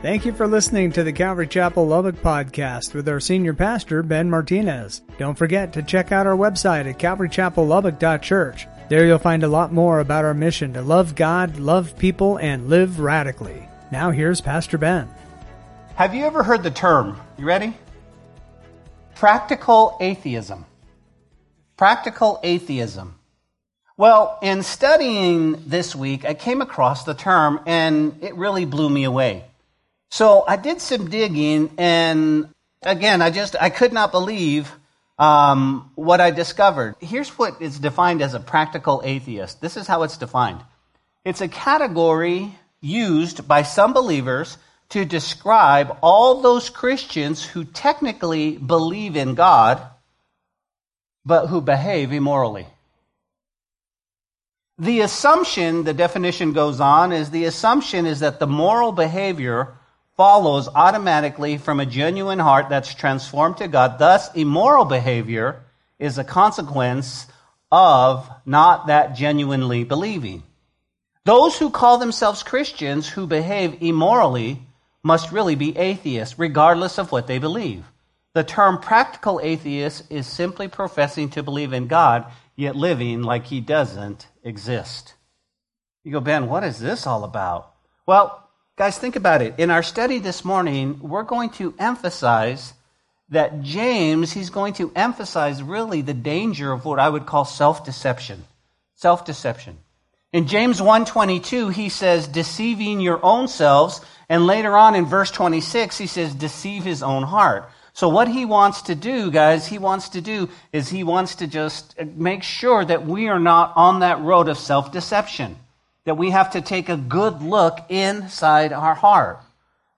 Thank you for listening to the Calvary Chapel Lubbock podcast with our senior pastor, Ben Martinez. Don't forget to check out our website at calvarychapellubbock.church. There you'll find a lot more about our mission to love God, love people, and live radically. Now here's Pastor Ben. Have you ever heard the term? You ready? Practical atheism. Practical atheism. Well, in studying this week, I came across the term and it really blew me away. So I did some digging, and again, I just I could not believe um, what I discovered. Here's what is defined as a practical atheist. This is how it's defined. It's a category used by some believers to describe all those Christians who technically believe in God, but who behave immorally. The assumption, the definition goes on, is the assumption is that the moral behavior follows automatically from a genuine heart that's transformed to God. Thus, immoral behavior is a consequence of not that genuinely believing. Those who call themselves Christians who behave immorally must really be atheists, regardless of what they believe. The term practical atheist is simply professing to believe in God, yet living like he doesn't exist. You go, Ben, what is this all about? Well, Guys, think about it. In our study this morning, we're going to emphasize that James, he's going to emphasize really the danger of what I would call self-deception. Self-deception. In James 1:22, he says deceiving your own selves, and later on in verse 26, he says deceive his own heart. So what he wants to do, guys, he wants to do is he wants to just make sure that we are not on that road of self-deception that we have to take a good look inside our heart.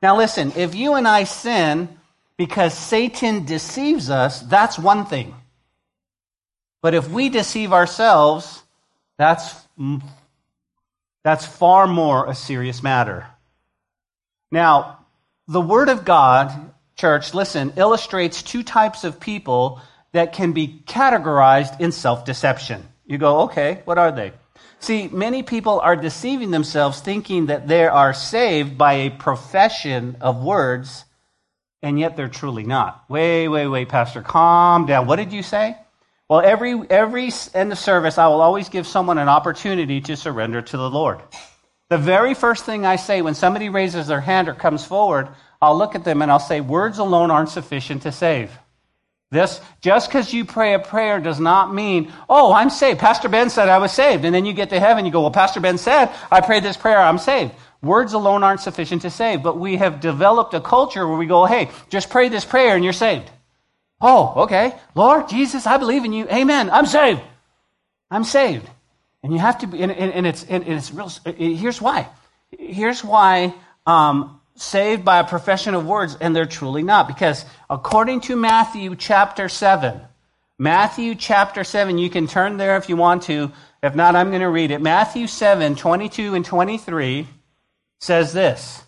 Now, listen, if you and I sin because Satan deceives us, that's one thing. But if we deceive ourselves, that's, that's far more a serious matter. Now, the Word of God, church, listen, illustrates two types of people that can be categorized in self deception. You go, okay, what are they? See, many people are deceiving themselves thinking that they are saved by a profession of words, and yet they're truly not. Wait, wait, wait, Pastor, calm down. What did you say? Well, every, every end of service, I will always give someone an opportunity to surrender to the Lord. The very first thing I say when somebody raises their hand or comes forward, I'll look at them and I'll say, Words alone aren't sufficient to save. This, just because you pray a prayer does not mean, oh, I'm saved. Pastor Ben said I was saved. And then you get to heaven, you go, well, Pastor Ben said, I prayed this prayer, I'm saved. Words alone aren't sufficient to save, but we have developed a culture where we go, hey, just pray this prayer and you're saved. Oh, okay. Lord Jesus, I believe in you. Amen. I'm saved. I'm saved. And you have to be, and, and, and it's, and it's real, here's why. Here's why, um, saved by a profession of words, and they're truly not. Because according to Matthew chapter 7, Matthew chapter 7, you can turn there if you want to. If not, I'm going to read it. Matthew 7, 22 and 23 says this.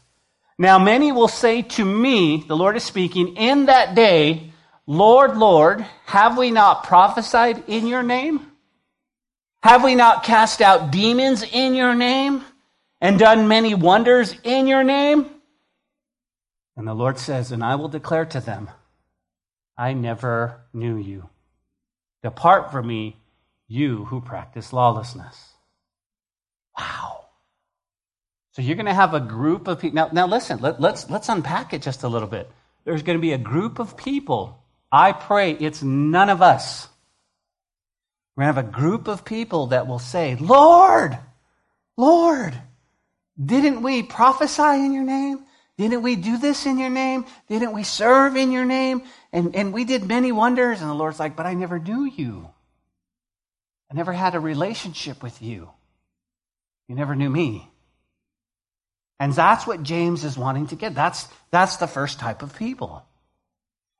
Now many will say to me, the Lord is speaking, in that day, Lord, Lord, have we not prophesied in your name? Have we not cast out demons in your name and done many wonders in your name? And the Lord says, And I will declare to them, I never knew you. Depart from me, you who practice lawlessness. Wow. So you're going to have a group of people. Now, now listen, let, let's, let's unpack it just a little bit. There's going to be a group of people. I pray it's none of us. We're going to have a group of people that will say, Lord, Lord, didn't we prophesy in your name? Didn't we do this in your name? Didn't we serve in your name? And, and we did many wonders. And the Lord's like, but I never knew you. I never had a relationship with you. You never knew me. And that's what James is wanting to get. That's, that's the first type of people.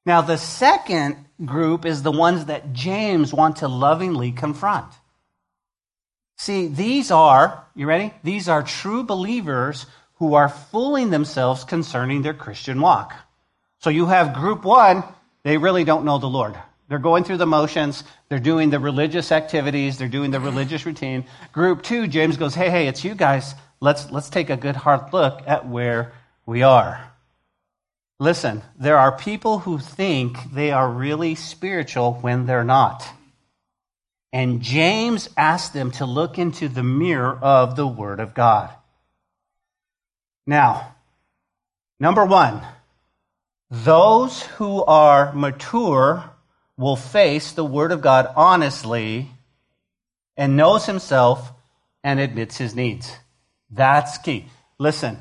Now, the second group is the ones that James wants to lovingly confront. See, these are, you ready? These are true believers who are fooling themselves concerning their Christian walk. So you have group one, they really don't know the Lord. They're going through the motions, they're doing the religious activities, they're doing the religious routine. Group two, James goes, hey, hey, it's you guys. Let's, let's take a good hard look at where we are. Listen, there are people who think they are really spiritual when they're not. And James asked them to look into the mirror of the Word of God. Now, number one, those who are mature will face the Word of God honestly and knows himself and admits his needs. That's key. Listen,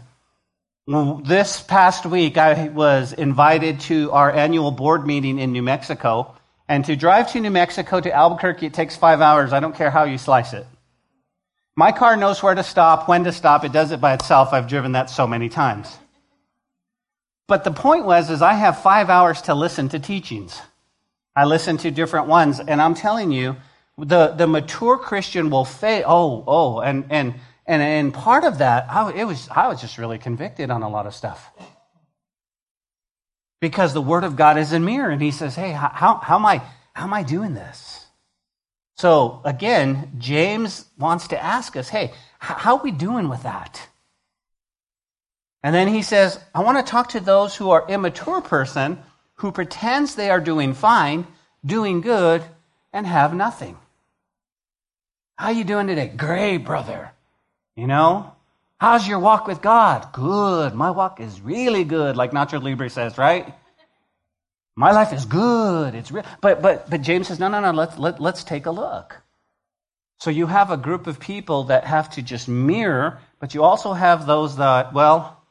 this past week I was invited to our annual board meeting in New Mexico. And to drive to New Mexico to Albuquerque, it takes five hours. I don't care how you slice it. My car knows where to stop, when to stop. It does it by itself. I've driven that so many times. But the point was, is I have five hours to listen to teachings. I listen to different ones, and I'm telling you, the, the mature Christian will fail. Oh, oh, and, and, and, and part of that, I, it was, I was just really convicted on a lot of stuff. Because the Word of God is in mirror, and He says, hey, how, how, am, I, how am I doing this? So again, James wants to ask us, hey, how are we doing with that? And then he says, I want to talk to those who are immature person who pretends they are doing fine, doing good, and have nothing. How you doing today? Great, brother. You know? How's your walk with God? Good. My walk is really good, like Nacho Libre says, right? My life is good. It's real. But, but, but James says, no, no, no, let's, let, let's take a look. So you have a group of people that have to just mirror, but you also have those that, well,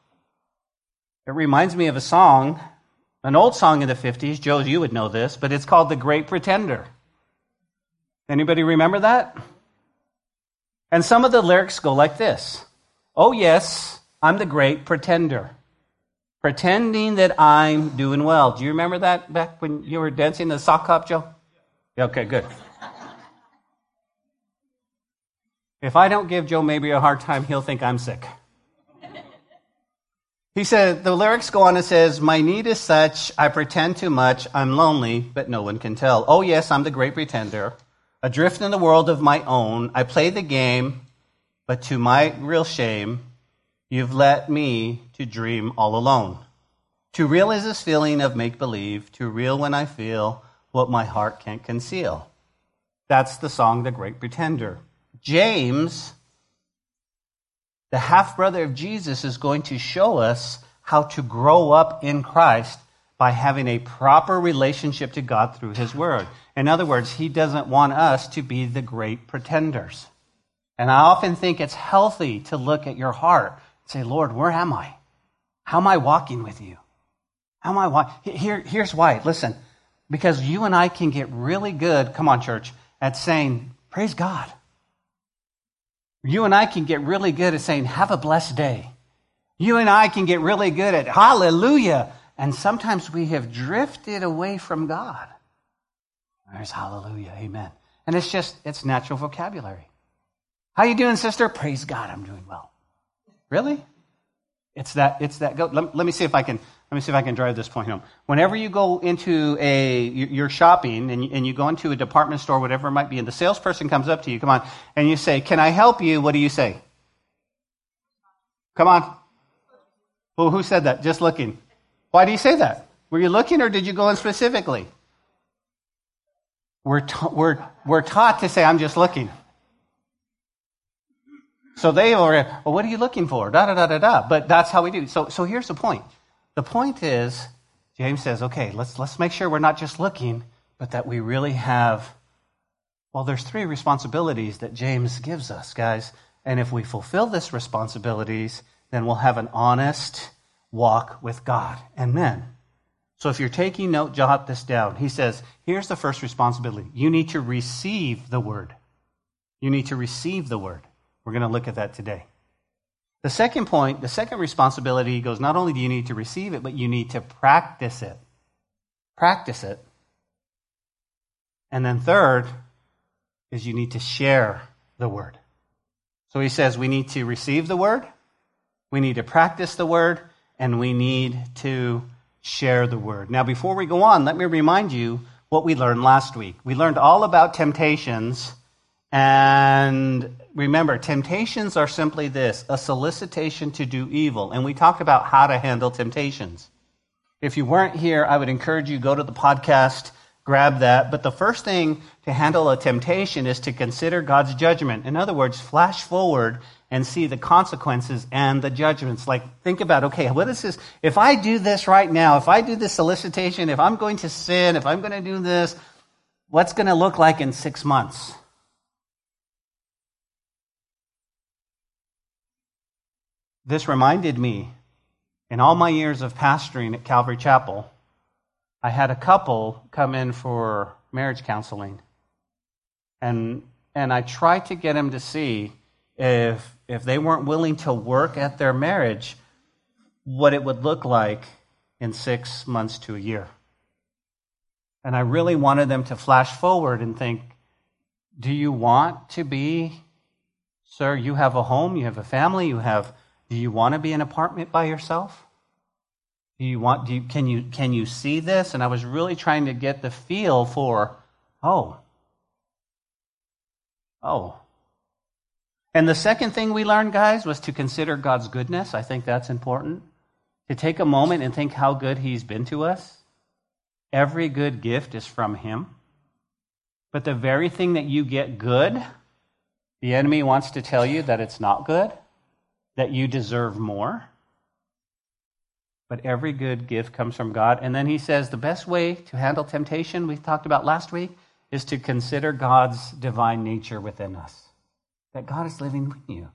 it reminds me of a song an old song in the 50s. Joe, you would know this, but it's called The Great Pretender. Anybody remember that? And some of the lyrics go like this Oh, yes, I'm the great pretender. Pretending that I'm doing well. Do you remember that back when you were dancing the sock hop, Joe? Okay, good. If I don't give Joe maybe a hard time, he'll think I'm sick. He said, the lyrics go on and says, My need is such, I pretend too much, I'm lonely, but no one can tell. Oh, yes, I'm the great pretender. Adrift in the world of my own, I play the game, but to my real shame, you've let me to dream all alone. Too real is this feeling of make believe, too real when I feel what my heart can't conceal. That's the song, The Great Pretender. James the half brother of Jesus is going to show us how to grow up in Christ by having a proper relationship to God through His Word. In other words, He doesn't want us to be the great pretenders. And I often think it's healthy to look at your heart and say, Lord, where am I? How am I walking with you? How am I walking? Here, here's why. Listen, because you and I can get really good, come on, church, at saying, Praise God. You and I can get really good at saying, Have a blessed day. You and I can get really good at hallelujah. And sometimes we have drifted away from God. There's hallelujah, amen. And it's just, it's natural vocabulary. How you doing, sister? Praise God, I'm doing well. Really? It's that, it's that. Go, let, let me see if I can let me see if I can drive this point home. Whenever you go into a, you're shopping and and you go into a department store, whatever it might be, and the salesperson comes up to you, come on, and you say, Can I help you? What do you say? Come on. Well, who said that? Just looking. Why do you say that? Were you looking or did you go in specifically? We're, ta- we're, we're taught to say, I'm just looking. So they are, well, what are you looking for? Da da da da da. But that's how we do. So, so here's the point. The point is, James says, okay, let's, let's make sure we're not just looking, but that we really have, well, there's three responsibilities that James gives us, guys. And if we fulfill these responsibilities, then we'll have an honest walk with God and men. So if you're taking note, jot this down. He says, here's the first responsibility. You need to receive the word. You need to receive the word. We're going to look at that today. The second point, the second responsibility goes not only do you need to receive it, but you need to practice it. Practice it. And then third is you need to share the word. So he says we need to receive the word, we need to practice the word, and we need to share the word. Now, before we go on, let me remind you what we learned last week. We learned all about temptations And remember, temptations are simply this a solicitation to do evil. And we talked about how to handle temptations. If you weren't here, I would encourage you go to the podcast, grab that. But the first thing to handle a temptation is to consider God's judgment. In other words, flash forward and see the consequences and the judgments. Like, think about, okay, what is this? If I do this right now, if I do this solicitation, if I'm going to sin, if I'm going to do this, what's going to look like in six months? This reminded me, in all my years of pastoring at Calvary Chapel, I had a couple come in for marriage counseling. And, and I tried to get them to see if, if they weren't willing to work at their marriage, what it would look like in six months to a year. And I really wanted them to flash forward and think, do you want to be, sir, you have a home, you have a family, you have do you want to be in an apartment by yourself? Do you want, do you, can, you, can you see this? And I was really trying to get the feel for, oh, oh. And the second thing we learned, guys, was to consider God's goodness. I think that's important. To take a moment and think how good He's been to us. Every good gift is from Him. But the very thing that you get good, the enemy wants to tell you that it's not good that you deserve more. But every good gift comes from God. And then he says the best way to handle temptation, we talked about last week, is to consider God's divine nature within us. That God is living with you.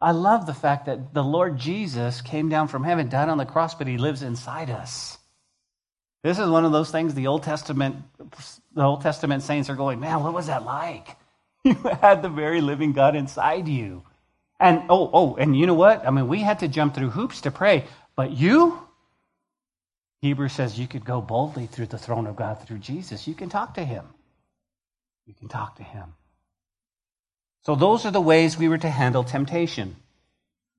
I love the fact that the Lord Jesus came down from heaven, died on the cross, but he lives inside us. This is one of those things the Old Testament the Old Testament saints are going, man, what was that like? You had the very living God inside you. And oh, oh, and you know what? I mean, we had to jump through hoops to pray, but you, Hebrews says you could go boldly through the throne of God through Jesus. You can talk to him. You can talk to him. So those are the ways we were to handle temptation.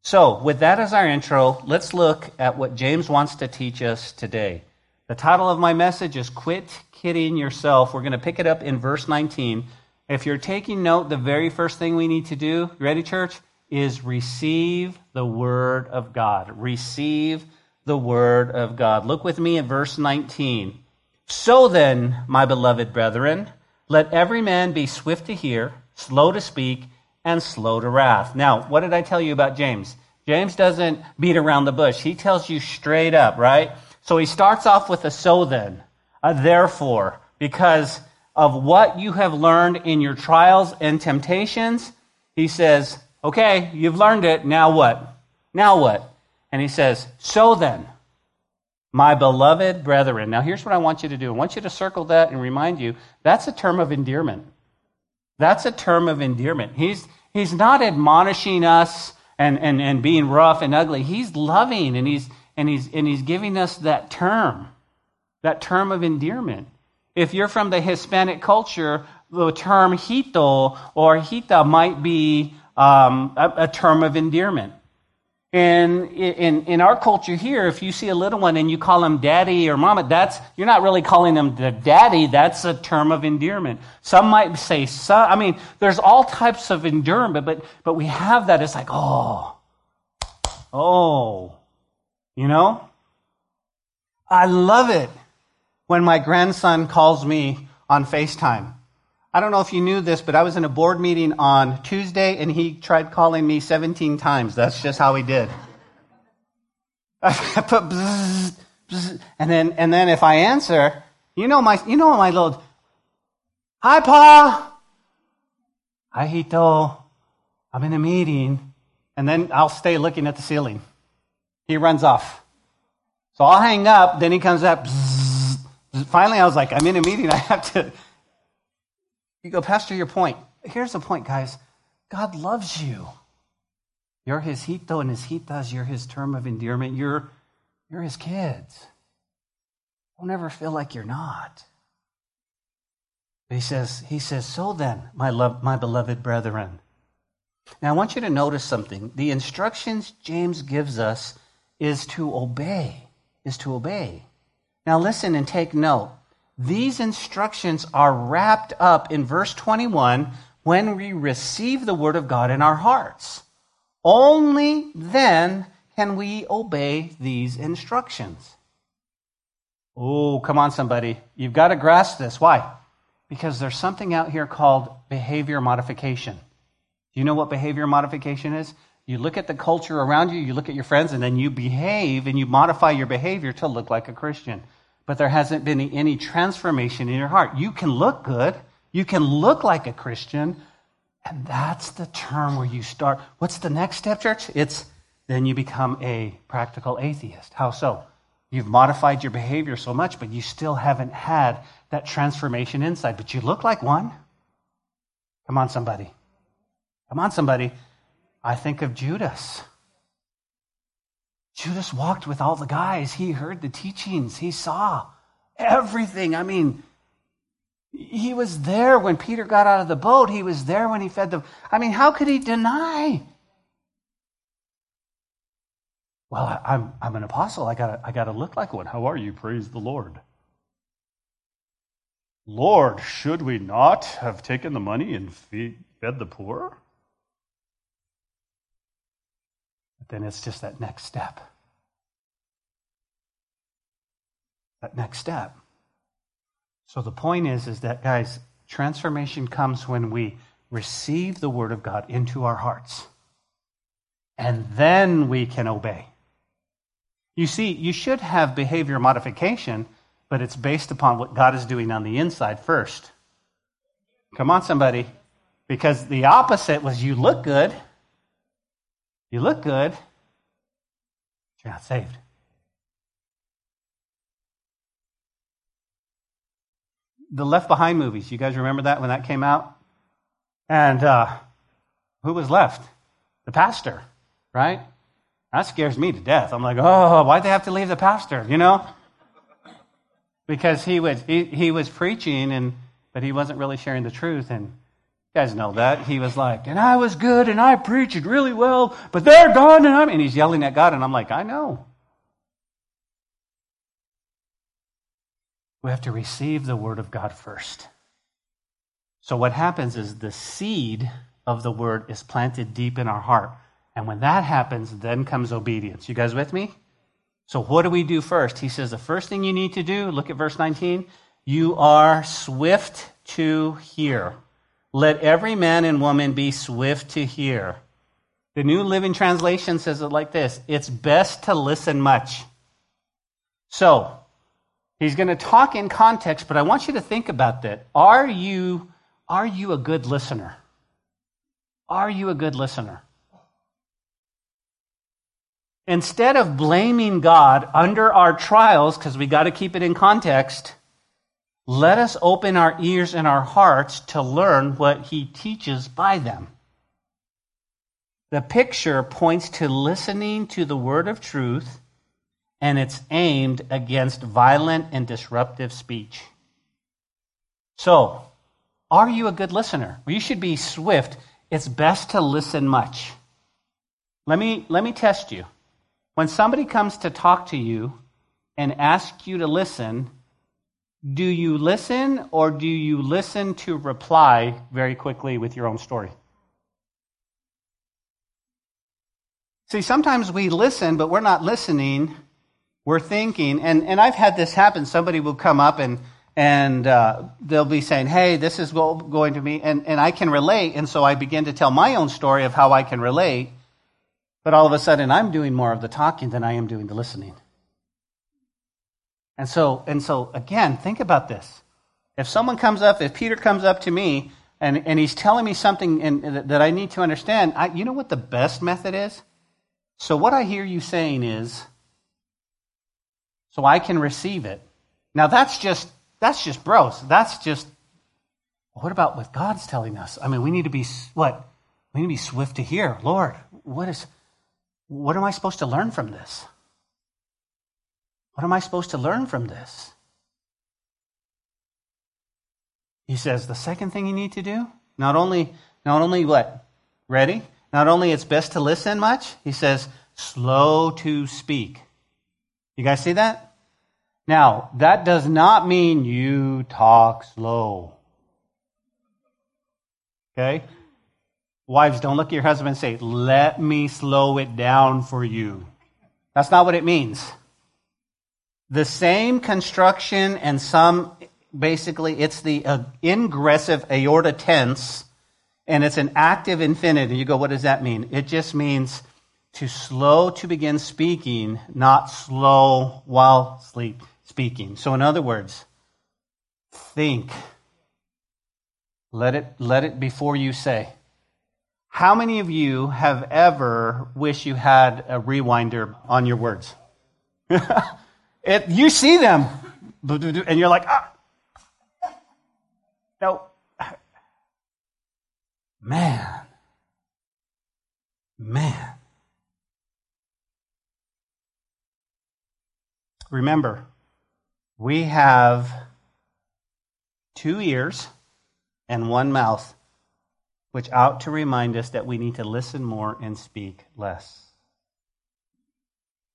So, with that as our intro, let's look at what James wants to teach us today. The title of my message is Quit Kidding Yourself. We're going to pick it up in verse 19. If you're taking note, the very first thing we need to do, ready, church? Is receive the word of God. Receive the word of God. Look with me at verse 19. So then, my beloved brethren, let every man be swift to hear, slow to speak, and slow to wrath. Now, what did I tell you about James? James doesn't beat around the bush. He tells you straight up, right? So he starts off with a so then, a therefore, because of what you have learned in your trials and temptations. He says, Okay, you've learned it. Now what? Now what? And he says, So then, my beloved brethren. Now here's what I want you to do. I want you to circle that and remind you that's a term of endearment. That's a term of endearment. He's, he's not admonishing us and, and, and being rough and ugly. He's loving and he's, and, he's, and he's giving us that term, that term of endearment. If you're from the Hispanic culture, the term hito or hita might be um, a, a, term of endearment. And in, in our culture here, if you see a little one and you call him daddy or mama, that's, you're not really calling them the daddy, that's a term of endearment. Some might say son. I mean, there's all types of endearment, but, but we have that. It's like, oh, oh, you know? I love it when my grandson calls me on FaceTime. I don't know if you knew this, but I was in a board meeting on Tuesday and he tried calling me 17 times. That's just how he did. I put bzz, bzz, and then and then if I answer, you know my you know my little Hi Pa Hi Hito I'm in a meeting and then I'll stay looking at the ceiling. He runs off. So I'll hang up, then he comes up. Bzz, Finally I was like, I'm in a meeting, I have to you go, Pastor, your point. Here's the point, guys God loves you. You're his hito and his hitas. You're his term of endearment. You're, you're his kids. Don't ever feel like you're not. He says, he says, so then, my love, my beloved brethren. Now I want you to notice something. The instructions James gives us is to obey, is to obey. Now listen and take note. These instructions are wrapped up in verse 21 when we receive the Word of God in our hearts. Only then can we obey these instructions. Oh, come on, somebody. You've got to grasp this. Why? Because there's something out here called behavior modification. Do you know what behavior modification is? You look at the culture around you, you look at your friends, and then you behave and you modify your behavior to look like a Christian. But there hasn't been any transformation in your heart. You can look good, you can look like a Christian, and that's the term where you start. What's the next step, church? It's then you become a practical atheist. How so? You've modified your behavior so much, but you still haven't had that transformation inside. But you look like one. Come on, somebody. Come on, somebody. I think of Judas. Judas walked with all the guys. He heard the teachings. He saw everything. I mean, he was there when Peter got out of the boat. He was there when he fed them. I mean, how could he deny? Well, I'm, I'm an apostle. I got I gotta look like one. How are you? Praise the Lord. Lord, should we not have taken the money and feed, fed the poor? But then it's just that next step. That next step. So the point is, is that, guys, transformation comes when we receive the Word of God into our hearts. And then we can obey. You see, you should have behavior modification, but it's based upon what God is doing on the inside first. Come on, somebody. Because the opposite was you look good, you look good, you're not saved. The Left Behind movies, you guys remember that when that came out? And uh, who was left? The pastor, right? That scares me to death. I'm like, oh, why'd they have to leave the pastor, you know? Because he was, he, he was preaching, and, but he wasn't really sharing the truth. And guys know that. He was like, and I was good, and I preached really well, but they're gone, and I'm, and he's yelling at God, and I'm like, I know. We have to receive the word of God first. So what happens is the seed of the word is planted deep in our heart. And when that happens, then comes obedience. You guys with me? So, what do we do first? He says the first thing you need to do, look at verse 19, you are swift to hear. Let every man and woman be swift to hear. The New Living Translation says it like this It's best to listen much. So, he's going to talk in context, but I want you to think about that. Are you, are you a good listener? Are you a good listener? Instead of blaming God under our trials, because we got to keep it in context, let us open our ears and our hearts to learn what He teaches by them. The picture points to listening to the word of truth, and it's aimed against violent and disruptive speech. So, are you a good listener? You should be swift. It's best to listen much. Let me, let me test you. When somebody comes to talk to you and ask you to listen, do you listen or do you listen to reply very quickly with your own story? See, sometimes we listen, but we're not listening. We're thinking, and, and I've had this happen. Somebody will come up and, and uh, they'll be saying, hey, this is going to be, and, and I can relate. And so I begin to tell my own story of how I can relate. But all of a sudden, I'm doing more of the talking than I am doing the listening. And so, and so again, think about this. If someone comes up, if Peter comes up to me and, and he's telling me something in, uh, that I need to understand, I, you know what the best method is? So, what I hear you saying is, so I can receive it. Now, that's just, that's just gross. That's just, what about what God's telling us? I mean, we need to be, what? We need to be swift to hear. Lord, what is, what am I supposed to learn from this? What am I supposed to learn from this? He says the second thing you need to do, not only not only what? Ready? Not only it's best to listen much, he says slow to speak. You guys see that? Now, that does not mean you talk slow. Okay? Wives, don't look at your husband and say, let me slow it down for you. That's not what it means. The same construction and some, basically, it's the uh, ingressive aorist tense, and it's an active infinitive. You go, what does that mean? It just means to slow to begin speaking, not slow while sleep speaking. So, in other words, think. Let it, let it before you say. How many of you have ever wished you had a rewinder on your words? it, you see them, and you're like, ah. No. Man. Man. Remember, we have two ears and one mouth which ought to remind us that we need to listen more and speak less.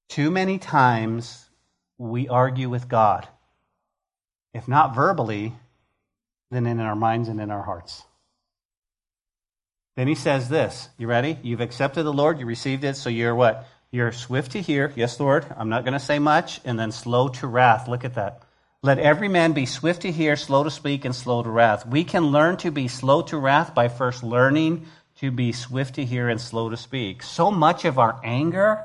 Too many times we argue with God, if not verbally, then in our minds and in our hearts. Then he says this You ready? You've accepted the Lord, you received it, so you're what? You're swift to hear. Yes, Lord. I'm not going to say much. And then slow to wrath. Look at that. Let every man be swift to hear, slow to speak, and slow to wrath. We can learn to be slow to wrath by first learning to be swift to hear and slow to speak. So much of our anger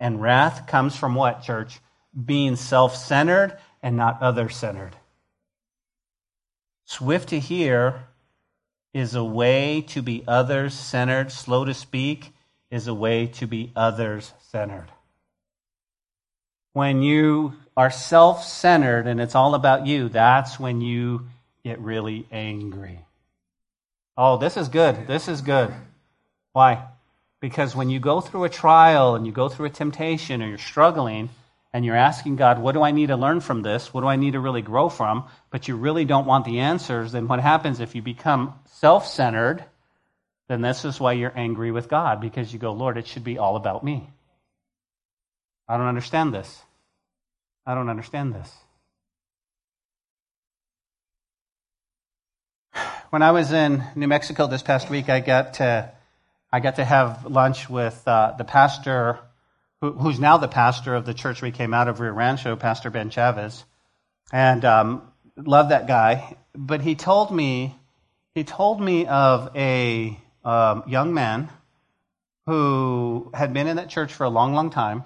and wrath comes from what, church? Being self centered and not other centered. Swift to hear is a way to be others centered. Slow to speak is a way to be others centered. When you are self centered and it's all about you, that's when you get really angry. Oh, this is good. This is good. Why? Because when you go through a trial and you go through a temptation or you're struggling and you're asking God, what do I need to learn from this? What do I need to really grow from? But you really don't want the answers, then what happens if you become self centered? Then this is why you're angry with God because you go, Lord, it should be all about me. I don't understand this. I don't understand this. When I was in New Mexico this past week, I got to, I got to have lunch with uh, the pastor, who, who's now the pastor of the church we came out of Rio Rancho, Pastor Ben Chavez, and um, love that guy. But he told me, he told me of a um, young man who had been in that church for a long, long time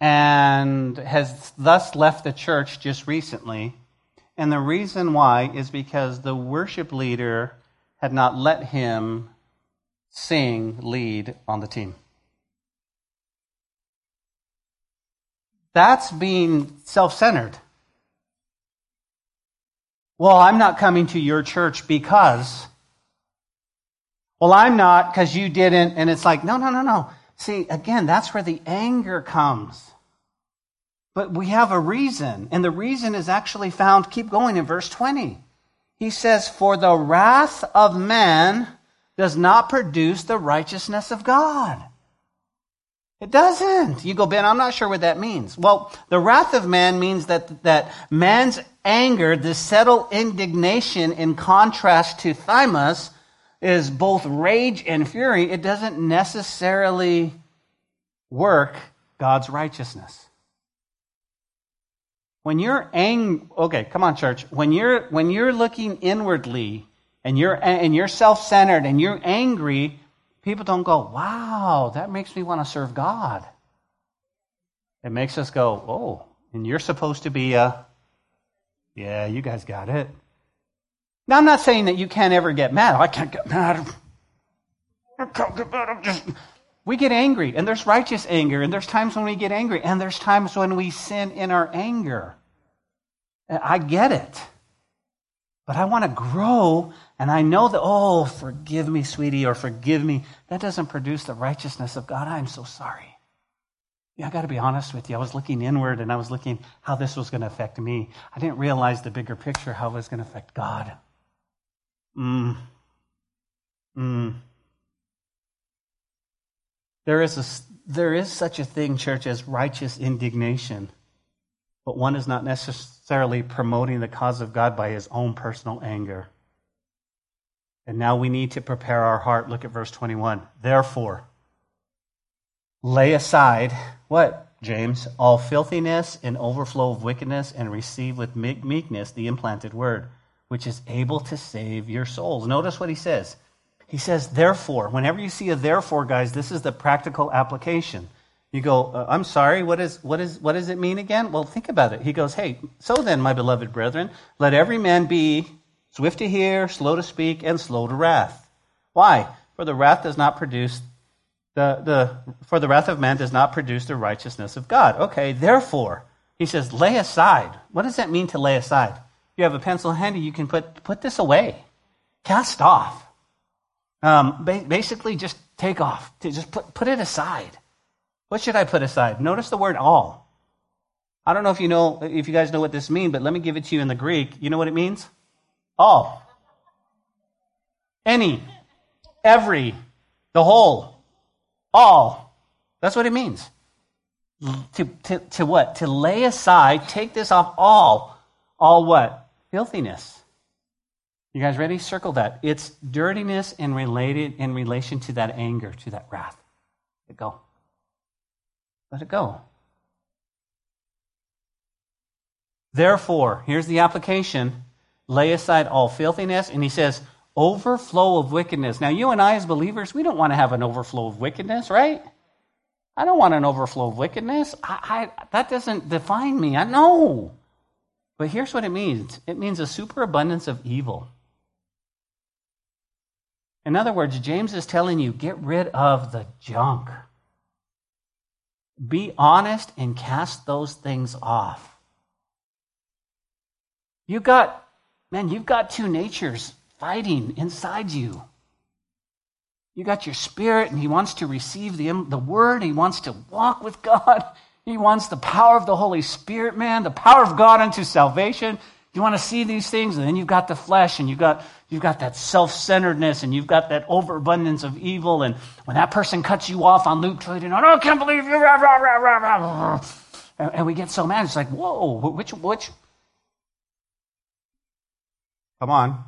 and has thus left the church just recently. And the reason why is because the worship leader had not let him sing lead on the team. That's being self centered. Well, I'm not coming to your church because. Well, I'm not because you didn't. And it's like, no, no, no, no. See, again, that's where the anger comes. But we have a reason, and the reason is actually found, keep going in verse 20. He says, For the wrath of man does not produce the righteousness of God. It doesn't. You go, Ben, I'm not sure what that means. Well, the wrath of man means that, that man's anger, the settled indignation in contrast to thumos, is both rage and fury. It doesn't necessarily work God's righteousness. When you're angry, okay, come on, church. When you're when you're looking inwardly and you're and you're self-centered and you're angry, people don't go, "Wow, that makes me want to serve God." It makes us go, "Oh, and you're supposed to be a Yeah, you guys got it. Now, I'm not saying that you can't ever get mad. Oh, I can't get mad. I can't get mad. I'm just. We get angry, and there's righteous anger, and there's times when we get angry, and there's times when we sin in our anger. I get it. But I want to grow, and I know that, oh, forgive me, sweetie, or forgive me. That doesn't produce the righteousness of God. I'm so sorry. Yeah, I got to be honest with you. I was looking inward and I was looking how this was going to affect me. I didn't realize the bigger picture, how it was going to affect God. Mm. Mm. There is, a, there is such a thing, church, as righteous indignation, but one is not necessarily promoting the cause of God by his own personal anger. And now we need to prepare our heart. Look at verse 21. Therefore, lay aside what? James, all filthiness and overflow of wickedness, and receive with meekness the implanted word, which is able to save your souls. Notice what he says. He says, therefore. Whenever you see a therefore, guys, this is the practical application. You go, uh, I'm sorry, what, is, what, is, what does it mean again? Well, think about it. He goes, Hey, so then, my beloved brethren, let every man be swift to hear, slow to speak, and slow to wrath. Why? For the wrath does not produce the, the for the wrath of man does not produce the righteousness of God. Okay, therefore, he says, lay aside. What does that mean to lay aside? You have a pencil handy, you can put put this away. Cast off. Um, basically, just take off. Just put, put it aside. What should I put aside? Notice the word all. I don't know if you know if you guys know what this means, but let me give it to you in the Greek. You know what it means? All. Any. Every. The whole. All. That's what it means. To, to, to what? To lay aside, take this off all. All what? Filthiness. You guys ready? Circle that. It's dirtiness in related in relation to that anger, to that wrath. Go. Let it go. Therefore, here's the application lay aside all filthiness. And he says, overflow of wickedness. Now, you and I, as believers, we don't want to have an overflow of wickedness, right? I don't want an overflow of wickedness. I, I, that doesn't define me. I know. But here's what it means it means a superabundance of evil. In other words, James is telling you get rid of the junk. Be honest and cast those things off. You got, man, you've got two natures fighting inside you. You got your spirit, and he wants to receive the, the word. He wants to walk with God. He wants the power of the Holy Spirit, man, the power of God unto salvation. You want to see these things, and then you've got the flesh, and you've got, you've got that self centeredness, and you've got that overabundance of evil. And when that person cuts you off on loop trading, oh, I can't believe you. And, and we get so mad. It's like, whoa, which, which? Come on.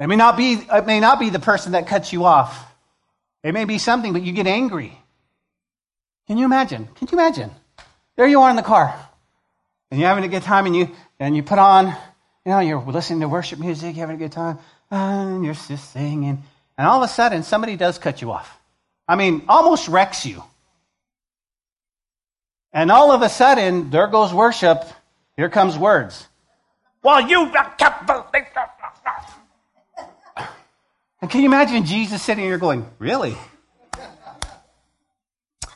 It may not be, it may not be the person that cuts you off. It may be something, but you get angry. Can you imagine? Can you imagine? There you are in the car and you're having a good time and you and you put on, you know, you're listening to worship music, you're having a good time, and you're just singing, and all of a sudden somebody does cut you off. I mean, almost wrecks you. And all of a sudden, there goes worship. Here comes words. Well, you and can you imagine Jesus sitting here going, Really?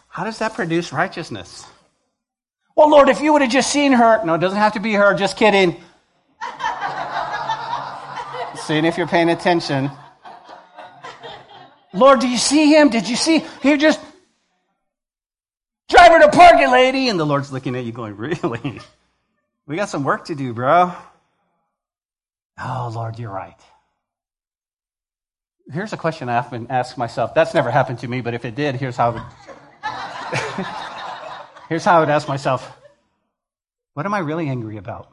How does that produce righteousness? Well, Lord, if you would have just seen her. No, it doesn't have to be her. Just kidding. Seeing if you're paying attention. Lord, do you see him? Did you see? He just drive her to park it, lady. And the Lord's looking at you going, really? We got some work to do, bro. Oh, Lord, you're right. Here's a question I often ask myself. That's never happened to me, but if it did, here's how Here's how I would ask myself What am I really angry about?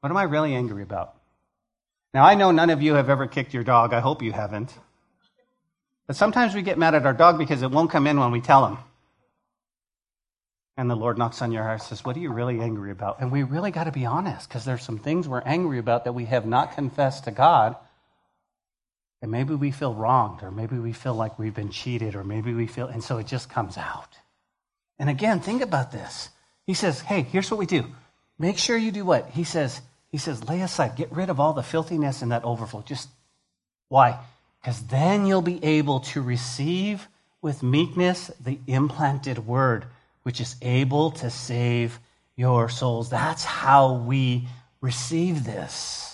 What am I really angry about? Now, I know none of you have ever kicked your dog. I hope you haven't. But sometimes we get mad at our dog because it won't come in when we tell him. And the Lord knocks on your heart and says, What are you really angry about? And we really got to be honest because there's some things we're angry about that we have not confessed to God. And maybe we feel wronged, or maybe we feel like we've been cheated, or maybe we feel, and so it just comes out. And again, think about this. He says, hey, here's what we do. Make sure you do what? He says, he says, lay aside, get rid of all the filthiness and that overflow. Just why? Because then you'll be able to receive with meekness the implanted word, which is able to save your souls. That's how we receive this.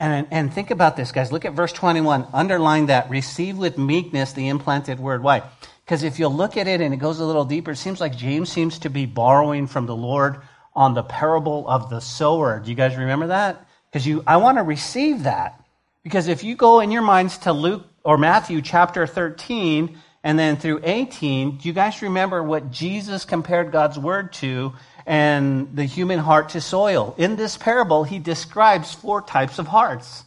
And, and think about this, guys. Look at verse 21. Underline that. Receive with meekness the implanted word. Why? Because if you look at it and it goes a little deeper, it seems like James seems to be borrowing from the Lord on the parable of the sower. Do you guys remember that? Because you, I want to receive that. Because if you go in your minds to Luke or Matthew chapter 13 and then through 18, do you guys remember what Jesus compared God's word to and the human heart to soil. In this parable, he describes four types of hearts.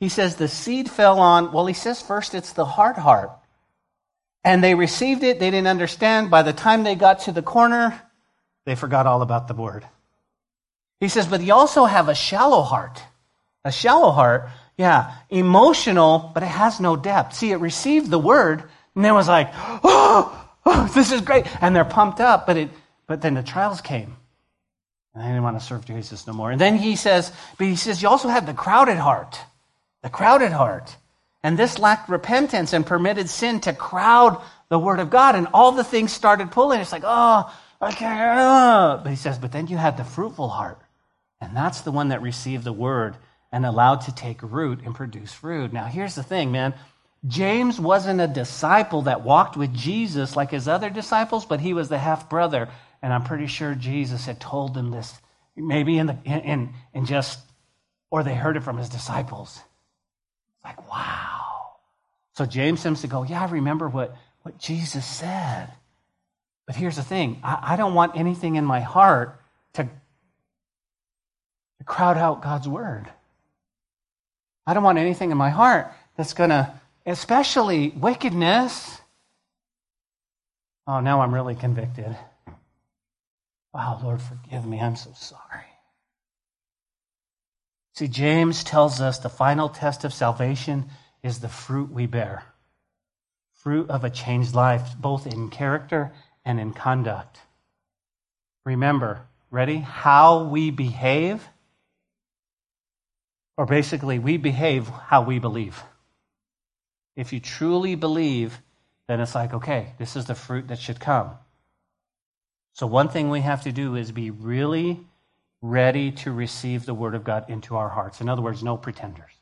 He says the seed fell on, well, he says first it's the hard heart. And they received it, they didn't understand. By the time they got to the corner, they forgot all about the word. He says, but you also have a shallow heart. A shallow heart, yeah, emotional, but it has no depth. See, it received the word, and then was like, oh, oh, this is great. And they're pumped up, but, it, but then the trials came. And I didn't want to serve Jesus no more. And then he says, but he says, you also have the crowded heart. The crowded heart. And this lacked repentance and permitted sin to crowd the word of God. And all the things started pulling. It's like, oh, can't. Uh. But he says, but then you had the fruitful heart. And that's the one that received the word and allowed to take root and produce fruit. Now, here's the thing, man. James wasn't a disciple that walked with Jesus like his other disciples, but he was the half brother. And I'm pretty sure Jesus had told them this, maybe in, the, in, in just, or they heard it from his disciples. Like, wow. So James seems to go, yeah, I remember what, what Jesus said. But here's the thing I, I don't want anything in my heart to, to crowd out God's word. I don't want anything in my heart that's going to, especially wickedness. Oh, now I'm really convicted. Wow, Lord, forgive me. I'm so sorry. See, James tells us the final test of salvation is the fruit we bear fruit of a changed life, both in character and in conduct. Remember, ready? How we behave, or basically, we behave how we believe. If you truly believe, then it's like, okay, this is the fruit that should come. So, one thing we have to do is be really ready to receive the Word of God into our hearts. In other words, no pretenders.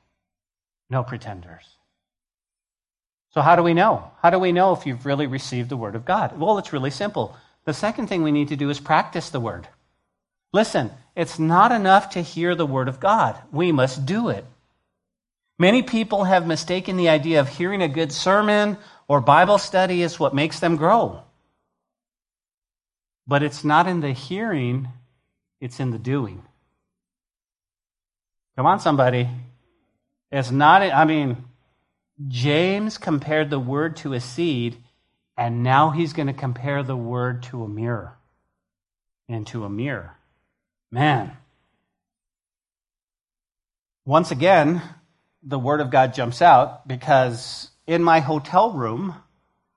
No pretenders. So, how do we know? How do we know if you've really received the Word of God? Well, it's really simple. The second thing we need to do is practice the Word. Listen, it's not enough to hear the Word of God, we must do it. Many people have mistaken the idea of hearing a good sermon or Bible study as what makes them grow. But it's not in the hearing it's in the doing. Come on, somebody. It's not, I mean, James compared the word to a seed, and now he's going to compare the word to a mirror. And to a mirror. Man. Once again, the word of God jumps out because in my hotel room,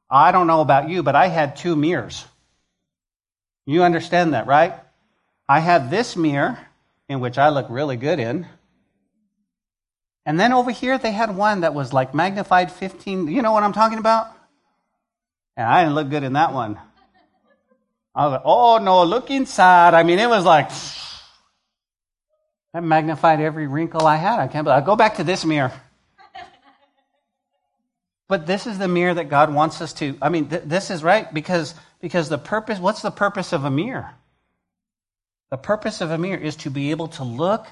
I don't know about you, but I had two mirrors. You understand that, right? I have this mirror, in which I look really good in. And then over here, they had one that was like magnified 15. You know what I'm talking about? And I didn't look good in that one. I was like, oh no, look inside. I mean, it was like, that magnified every wrinkle I had. I can't believe I'll go back to this mirror. But this is the mirror that God wants us to. I mean, th- this is right because, because the purpose, what's the purpose of a mirror? The purpose of a mirror is to be able to look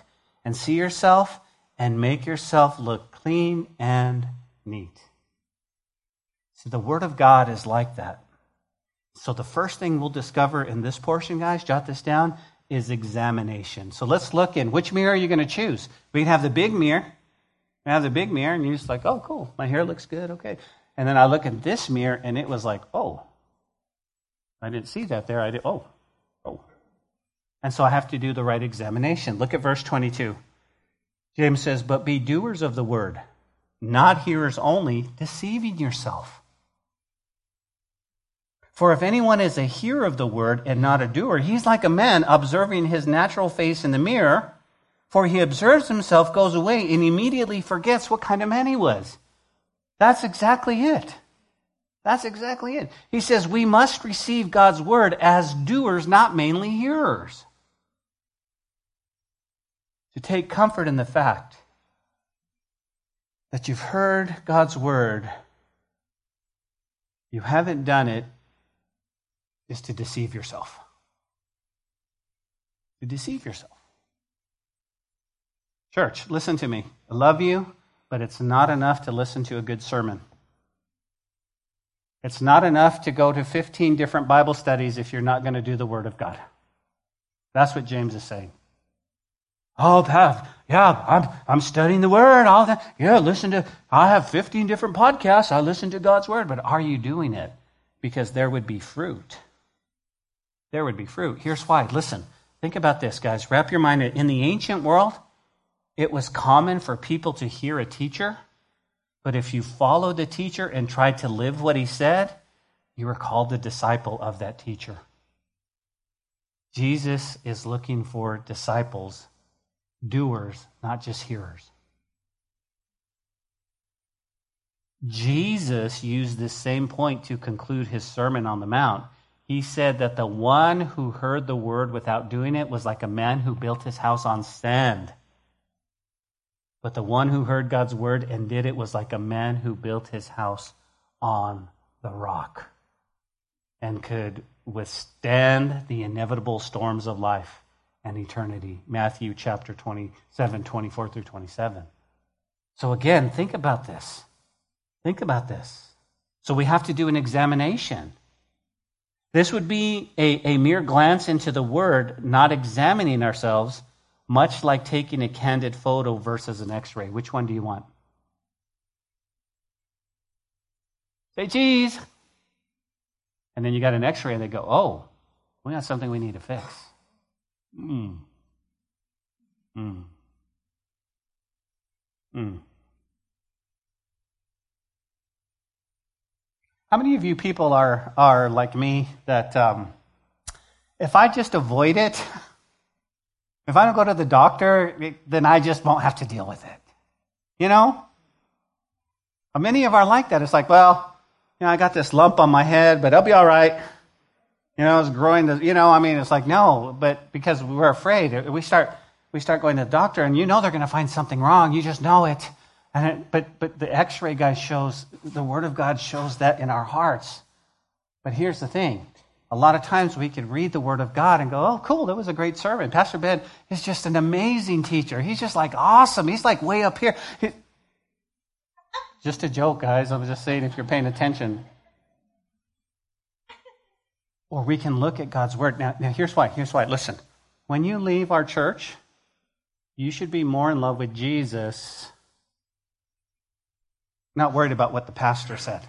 and see yourself and make yourself look clean and neat. See, the Word of God is like that. So, the first thing we'll discover in this portion, guys, jot this down, is examination. So, let's look in which mirror are you going to choose? We can have the big mirror. We have the big mirror, and you're just like, oh, cool, my hair looks good, okay. And then I look at this mirror, and it was like, oh, I didn't see that there. I did, oh, oh, and so I have to do the right examination. Look at verse 22. James says, But be doers of the word, not hearers only, deceiving yourself. For if anyone is a hearer of the word and not a doer, he's like a man observing his natural face in the mirror. For he observes himself, goes away, and immediately forgets what kind of man he was. That's exactly it. That's exactly it. He says we must receive God's word as doers, not mainly hearers to take comfort in the fact that you've heard God's word, you haven't done it, is to deceive yourself. To deceive yourself. Church, listen to me. I love you, but it's not enough to listen to a good sermon. It's not enough to go to 15 different Bible studies if you're not going to do the Word of God. That's what James is saying. Oh, have, yeah, I'm, I'm studying the Word. All that. Yeah, listen to, I have 15 different podcasts. I listen to God's Word. But are you doing it? Because there would be fruit. There would be fruit. Here's why. Listen, think about this, guys. Wrap your mind. In the ancient world, it was common for people to hear a teacher, but if you followed the teacher and tried to live what he said, you were called the disciple of that teacher. Jesus is looking for disciples, doers, not just hearers. Jesus used this same point to conclude his Sermon on the Mount. He said that the one who heard the word without doing it was like a man who built his house on sand. But the one who heard God's word and did it was like a man who built his house on the rock and could withstand the inevitable storms of life and eternity. Matthew chapter 27, 24 through 27. So again, think about this. Think about this. So we have to do an examination. This would be a, a mere glance into the word, not examining ourselves, much like taking a candid photo versus an x ray. Which one do you want? Say cheese. And then you got an x ray and they go, oh, we got something we need to fix. Hmm. Hmm. Hmm. How many of you people are, are like me that um, if I just avoid it, if I don't go to the doctor, then I just won't have to deal with it? You know? Many of our like that. It's like, well, you know, I got this lump on my head, but I'll be all right. You know, it's growing. The, you know, I mean, it's like no, but because we're afraid, we start we start going to the doctor, and you know they're going to find something wrong. You just know it. And it, but but the X-ray guy shows the Word of God shows that in our hearts. But here's the thing: a lot of times we can read the Word of God and go, "Oh, cool, that was a great sermon." Pastor Ben is just an amazing teacher. He's just like awesome. He's like way up here. He, just a joke, guys. I was just saying if you're paying attention. Or we can look at God's Word. Now, now here's why. Here's why. Listen. When you leave our church, you should be more in love with Jesus, not worried about what the pastor said.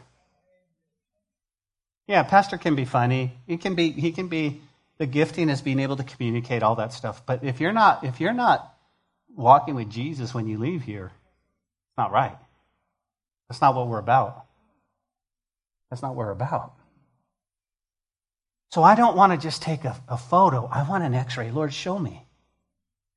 Yeah, pastor can be funny. He can be he can be the gifting is being able to communicate all that stuff. But if you're not if you're not walking with Jesus when you leave here, it's not right. That's not what we're about. That's not what we're about. So I don't want to just take a, a photo. I want an x ray. Lord, show me.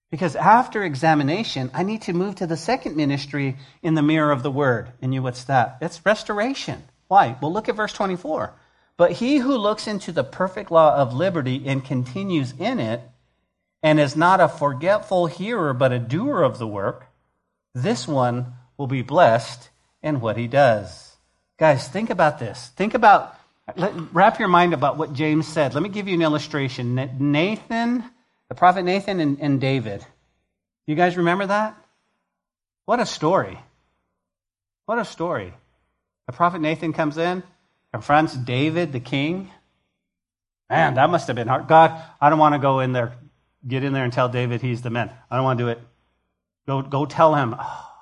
Because after examination, I need to move to the second ministry in the mirror of the word. And you, what's that? It's restoration. Why? Well, look at verse 24. But he who looks into the perfect law of liberty and continues in it, and is not a forgetful hearer, but a doer of the work, this one will be blessed in what he does. Guys, think about this. Think about, wrap your mind about what James said. Let me give you an illustration. Nathan, the prophet Nathan and, and David. You guys remember that? What a story. What a story. The prophet Nathan comes in, confronts David, the king. Man, that must have been hard. God, I don't want to go in there, get in there and tell David he's the man. I don't want to do it. Go, go tell him. Ah,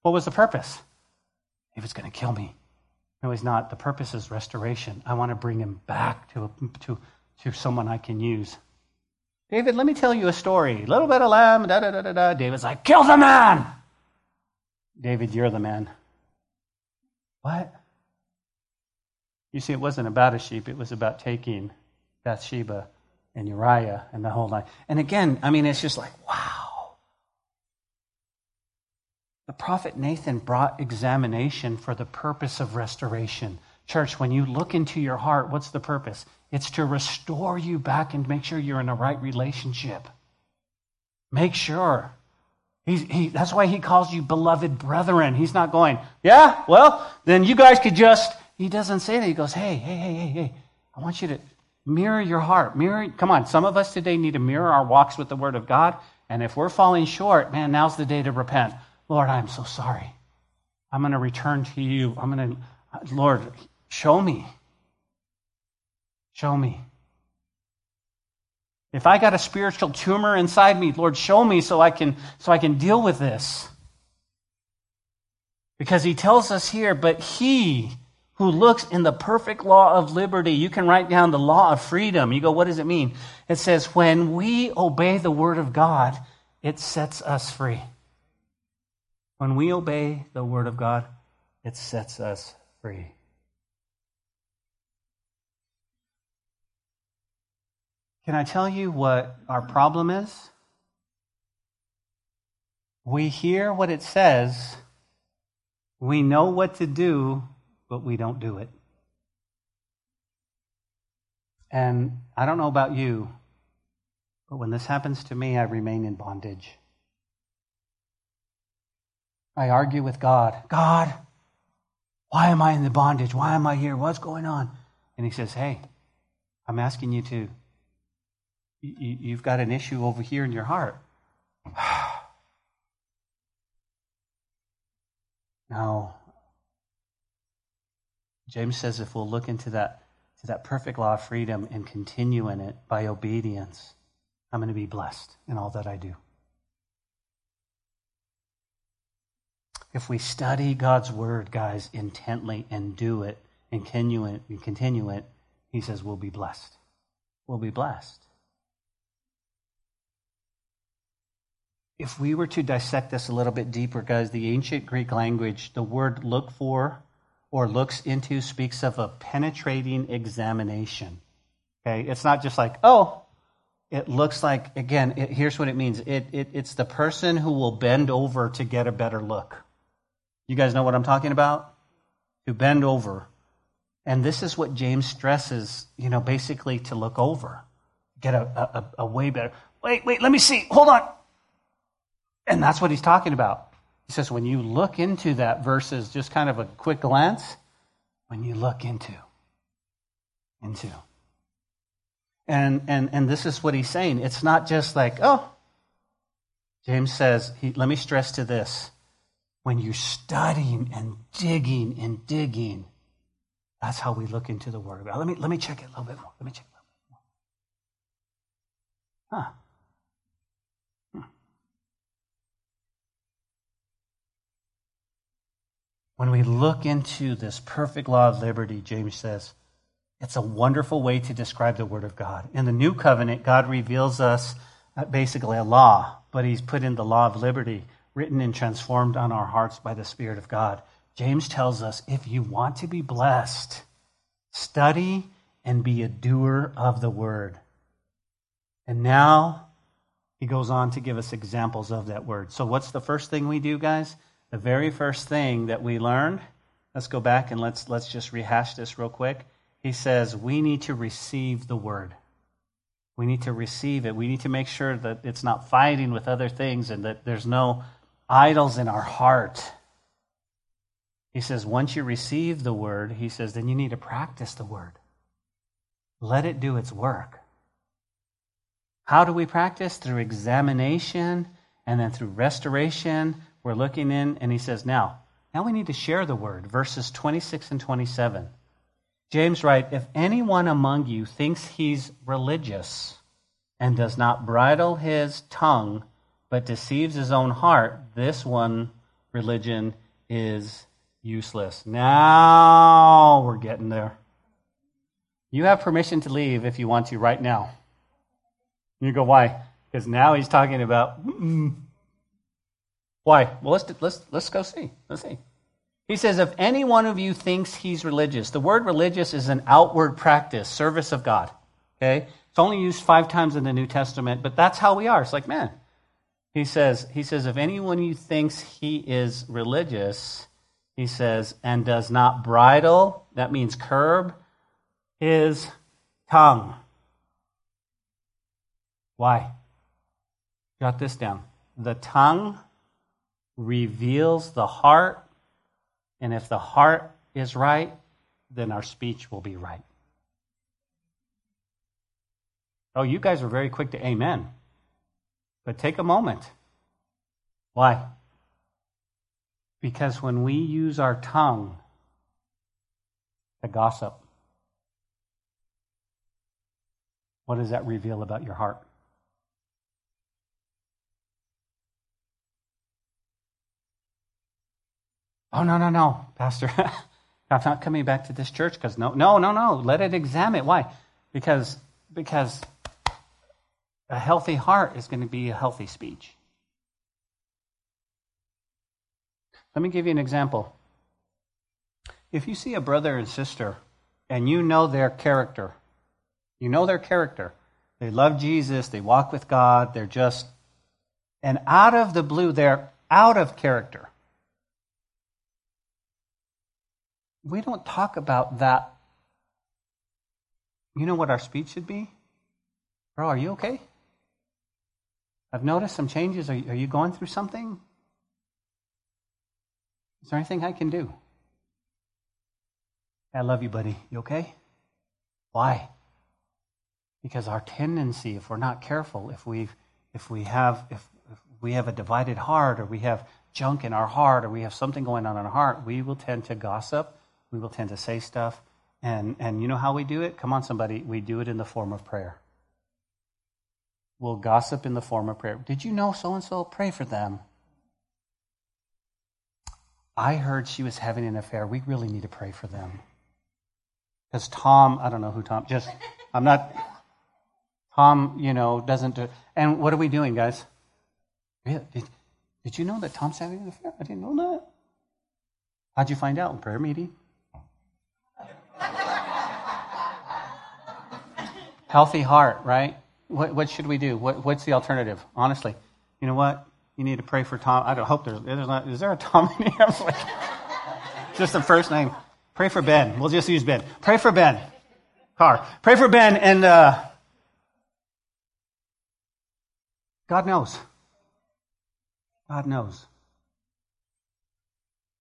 what was the purpose? Was going to kill me. No, he's not. The purpose is restoration. I want to bring him back to, to, to someone I can use. David, let me tell you a story. Little bit of lamb, da da da da da. David's like, kill the man! David, you're the man. What? You see, it wasn't about a sheep, it was about taking Bathsheba and Uriah and the whole line. And again, I mean, it's just like, wow. The prophet Nathan brought examination for the purpose of restoration. Church, when you look into your heart, what's the purpose? It's to restore you back and make sure you're in the right relationship. Make sure. He, that's why he calls you beloved brethren. He's not going, yeah, well, then you guys could just. He doesn't say that. He goes, hey, hey, hey, hey, hey, I want you to mirror your heart. Mirror, come on, some of us today need to mirror our walks with the Word of God. And if we're falling short, man, now's the day to repent. Lord, I'm so sorry. I'm going to return to you. I'm going to, Lord, show me. Show me. If I got a spiritual tumor inside me, Lord, show me so I can so I can deal with this. Because he tells us here, but he who looks in the perfect law of liberty, you can write down the law of freedom. You go, what does it mean? It says, when we obey the word of God, it sets us free. When we obey the word of God, it sets us free. Can I tell you what our problem is? We hear what it says, we know what to do, but we don't do it. And I don't know about you, but when this happens to me, I remain in bondage. I argue with God God, why am I in the bondage? Why am I here? What's going on? And He says, Hey, I'm asking you to you've got an issue over here in your heart. now, James says if we'll look into that, to that perfect law of freedom and continue in it by obedience, I'm going to be blessed in all that I do. If we study God's word, guys, intently and do it and continue it, and continue it, he says we'll be blessed. We'll be blessed. if we were to dissect this a little bit deeper, guys, the ancient Greek language, the word look for or looks into speaks of a penetrating examination. Okay, it's not just like, oh, it looks like, again, it, here's what it means it, it, it's the person who will bend over to get a better look. You guys know what I'm talking about? To bend over. And this is what James stresses, you know, basically to look over, get a, a, a way better. Wait, wait, let me see. Hold on. And that's what he's talking about. He says, when you look into that versus just kind of a quick glance, when you look into, into. And, and, and this is what he's saying. It's not just like, oh, James says, he, let me stress to this. When you're studying and digging and digging, that's how we look into the Word of God. Let me, let me check it a little bit more. Let me check it a little bit more. Huh. When we look into this perfect law of liberty, James says, it's a wonderful way to describe the Word of God. In the New Covenant, God reveals us uh, basically a law, but He's put in the law of liberty, written and transformed on our hearts by the Spirit of God. James tells us if you want to be blessed, study and be a doer of the Word. And now he goes on to give us examples of that Word. So, what's the first thing we do, guys? The very first thing that we learned, let's go back and let's, let's just rehash this real quick. He says we need to receive the word. We need to receive it. We need to make sure that it's not fighting with other things and that there's no idols in our heart. He says, once you receive the word, he says, then you need to practice the word. Let it do its work. How do we practice? Through examination and then through restoration, we're looking in, and he says, now, now we need to share the word. Verses 26 and 27. James writes, If anyone among you thinks he's religious and does not bridle his tongue, but deceives his own heart, this one religion is useless. Now we're getting there. You have permission to leave if you want to right now. You go, why? Because now he's talking about mm, why? Well, let's, let's, let's go see. Let's see. He says, if any one of you thinks he's religious, the word religious is an outward practice, service of God. Okay? It's only used five times in the New Testament, but that's how we are. It's like, man. He says, he says, if anyone you thinks he is religious, he says, and does not bridle, that means curb, his tongue. Why? Got this down. The tongue reveals the heart, and if the heart is right, then our speech will be right. Oh, you guys are very quick to amen. But take a moment. Why? Because when we use our tongue to gossip, What does that reveal about your heart? Oh, no, no, no, Pastor. I'm not coming back to this church because no, no, no, no. Let it examine. Why? Because, because a healthy heart is going to be a healthy speech. Let me give you an example. If you see a brother and sister and you know their character, you know their character, they love Jesus, they walk with God, they're just, and out of the blue, they're out of character. We don't talk about that. You know what our speech should be? Bro, are you okay? I've noticed some changes. Are you, are you going through something? Is there anything I can do? I love you, buddy. You okay? Why? Because our tendency, if we're not careful, if we if we have if, if we have a divided heart or we have junk in our heart or we have something going on in our heart, we will tend to gossip we will tend to say stuff. And, and you know how we do it? Come on, somebody. We do it in the form of prayer. We'll gossip in the form of prayer. Did you know so and so? Pray for them. I heard she was having an affair. We really need to pray for them. Because Tom, I don't know who Tom, just, I'm not, Tom, you know, doesn't do, and what are we doing, guys? Did, did you know that Tom's having an affair? I didn't know that. How'd you find out in prayer meeting? Healthy heart, right? What, what should we do? What, what's the alternative? Honestly, you know what? You need to pray for Tom. I don't hope there's, there's not, is there a Tom in here? Like, just the first name. Pray for Ben. We'll just use Ben. Pray for Ben. Car. Pray for Ben and, uh, God knows. God knows.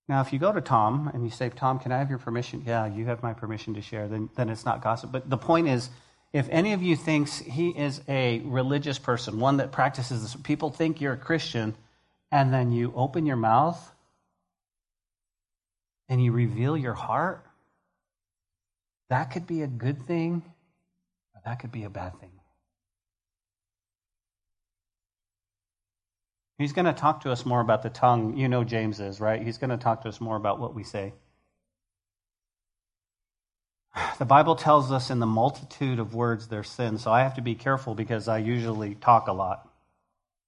Now, if you go to Tom and you say, Tom, can I have your permission? Yeah, you have my permission to share, then, then it's not gossip. But the point is, if any of you thinks he is a religious person, one that practices this, people think you're a Christian, and then you open your mouth and you reveal your heart, that could be a good thing, or that could be a bad thing. He's going to talk to us more about the tongue. You know James is, right? He's going to talk to us more about what we say. The Bible tells us in the multitude of words there's sin, so I have to be careful because I usually talk a lot.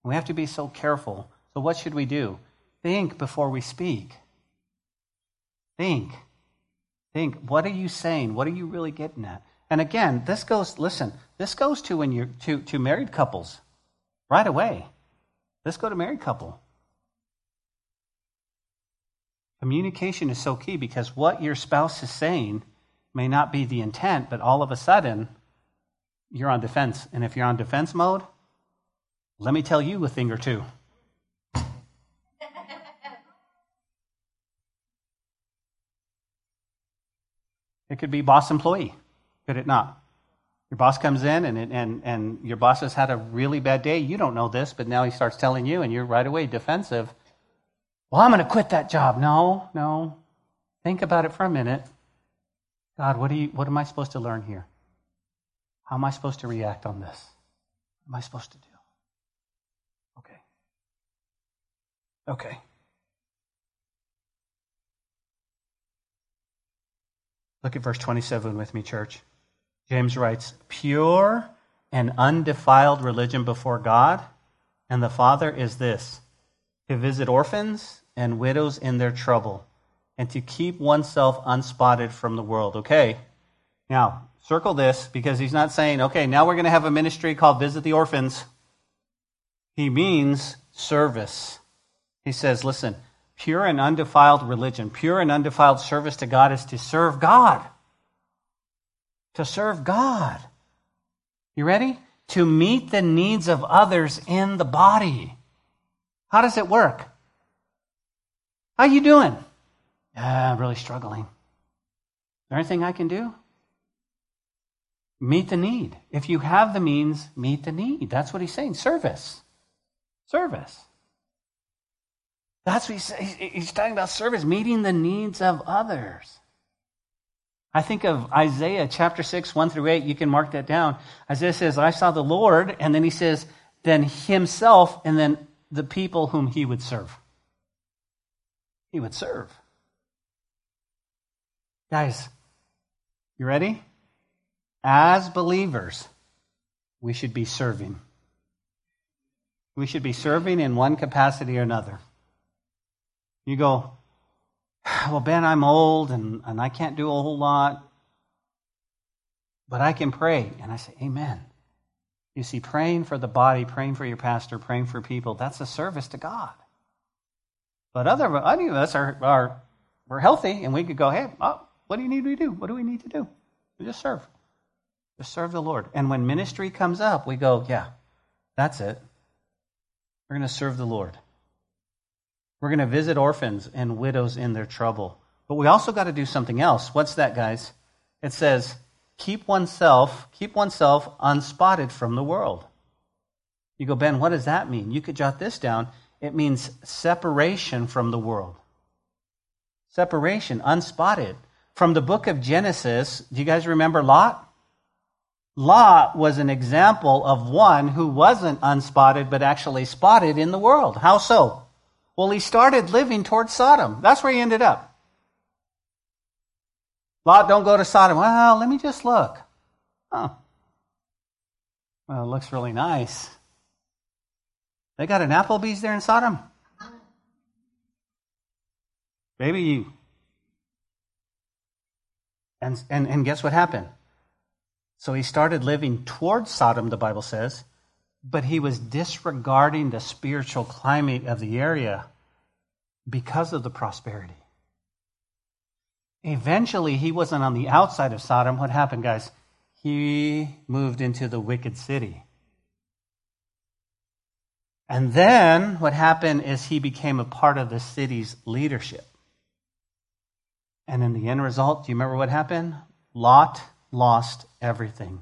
We have to be so careful. So, what should we do? Think before we speak. Think. Think. What are you saying? What are you really getting at? And again, this goes, listen, this goes to when you're to, to married couples right away. Let's go to married couple. Communication is so key because what your spouse is saying may not be the intent, but all of a sudden, you're on defense. And if you're on defense mode, let me tell you a thing or two. It could be boss employee, could it not? Your boss comes in and, and, and your boss has had a really bad day. You don't know this, but now he starts telling you, and you're right away defensive. Well, I'm going to quit that job. No, no. Think about it for a minute. God, what, do you, what am I supposed to learn here? How am I supposed to react on this? What am I supposed to do? Okay. Okay. Look at verse 27 with me, church. James writes, Pure and undefiled religion before God and the Father is this to visit orphans and widows in their trouble and to keep oneself unspotted from the world. Okay, now circle this because he's not saying, okay, now we're going to have a ministry called Visit the Orphans. He means service. He says, listen, pure and undefiled religion, pure and undefiled service to God is to serve God. To serve God. You ready? To meet the needs of others in the body. How does it work? How you doing? Yeah, I'm really struggling. Is there anything I can do? Meet the need. If you have the means, meet the need. That's what he's saying. Service. Service. That's what he's, he's talking about service, meeting the needs of others. I think of Isaiah chapter 6, 1 through 8. You can mark that down. Isaiah says, I saw the Lord, and then he says, then himself, and then the people whom he would serve. He would serve. Guys, you ready? As believers, we should be serving. We should be serving in one capacity or another. You go, well, Ben, I'm old and, and I can't do a whole lot, but I can pray. And I say, Amen. You see, praying for the body, praying for your pastor, praying for people, that's a service to God. But other, other of us are, are we're healthy and we could go, hey, oh, what do you need to do? What do we need to do? We just serve. Just serve the Lord. And when ministry comes up, we go, yeah, that's it. We're going to serve the Lord. We're going to visit orphans and widows in their trouble. But we also got to do something else. What's that, guys? It says, keep oneself, keep oneself unspotted from the world. You go, Ben, what does that mean? You could jot this down. It means separation from the world. Separation, unspotted. From the book of Genesis, do you guys remember Lot? Lot was an example of one who wasn't unspotted, but actually spotted in the world. How so? Well, he started living towards Sodom. That's where he ended up. Lot, don't go to Sodom. Well, let me just look. Oh. Well, it looks really nice. They got an Applebee's there in Sodom? Maybe you. And, and, and guess what happened? So he started living towards Sodom, the Bible says but he was disregarding the spiritual climate of the area because of the prosperity. Eventually, he wasn't on the outside of Sodom. What happened, guys? He moved into the wicked city. And then what happened is he became a part of the city's leadership. And in the end result, do you remember what happened? Lot lost everything.